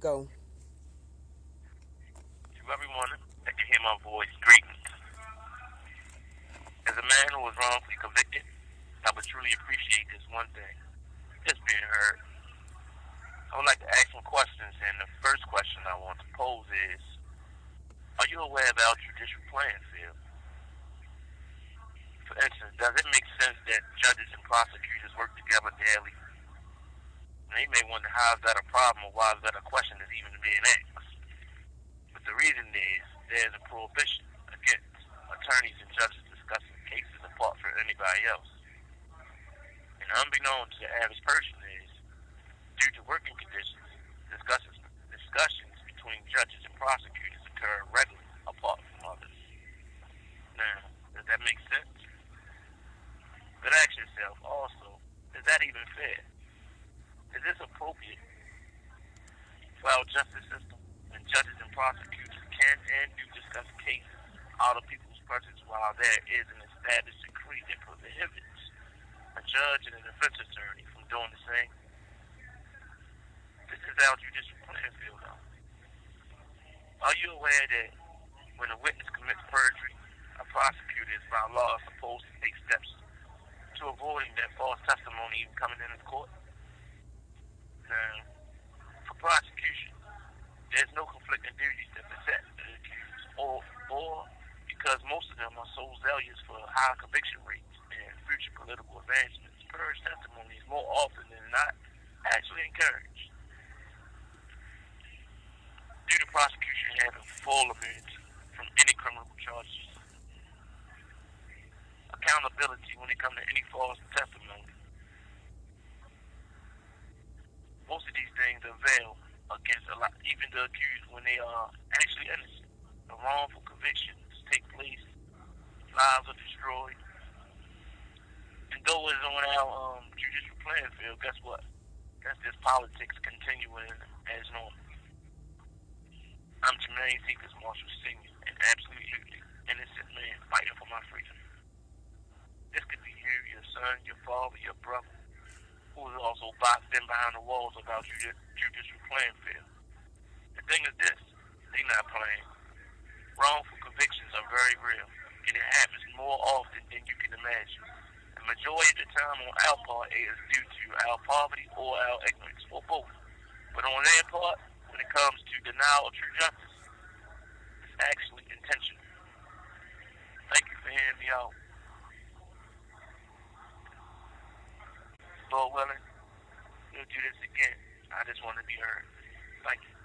go. To everyone that can hear my voice, greetings. As a man who was wrongfully convicted, I would truly appreciate this one thing, just being heard. I would like to ask some questions, and the first question I want to pose is, are you aware of our judicial playing field? For instance, does it make sense that judges and prosecutors work together daily? They may wonder how is that a problem or why is that a question that's even being asked. But the reason is there's a prohibition against attorneys and judges discussing cases apart from anybody else. And unbeknown to the average person is, due to working conditions, discussions, discussions between judges and prosecutors occur regularly apart from others. Now, does that make sense? But ask yourself also, is that even fair? Is this appropriate for justice system when judges and prosecutors can and do discuss cases out of people's presence while there is an established decree that prohibits a judge and a defense attorney from doing the same? This is our judicial playing field. Are you aware that when a witness commits perjury, a prosecutor is by law supposed to take steps to avoiding that false testimony even coming into court? Now, for prosecution, there's no conflicting duties that beset the accused, or, or because most of them are so zealous for high conviction rates and future political advancements, purge testimonies more often than not actually encouraged. Due to prosecution having full immunity from any criminal charges, accountability when it comes to any false testimony, most of these things avail against a lot, even the accused when they are actually innocent. The wrongful convictions take place, lives are destroyed. And though it's on our um, judicial playing field, guess what? That's just politics continuing as normal. I'm Jermaine Cephas Marshall Sr., an absolutely innocent man fighting for my freedom. This could be you, your son, your father, your brother is also boxed in behind the walls our judicial playing field. The thing is this, they not playing. Wrongful convictions are very real, and it happens more often than you can imagine. The majority of the time on our part is due to our poverty or our ignorance, or both. But on their part, when it comes to denial of true justice, it's actually intentional. Thank you for hearing me out. Lord willing, we'll do this again. I just want to be heard. Thank you.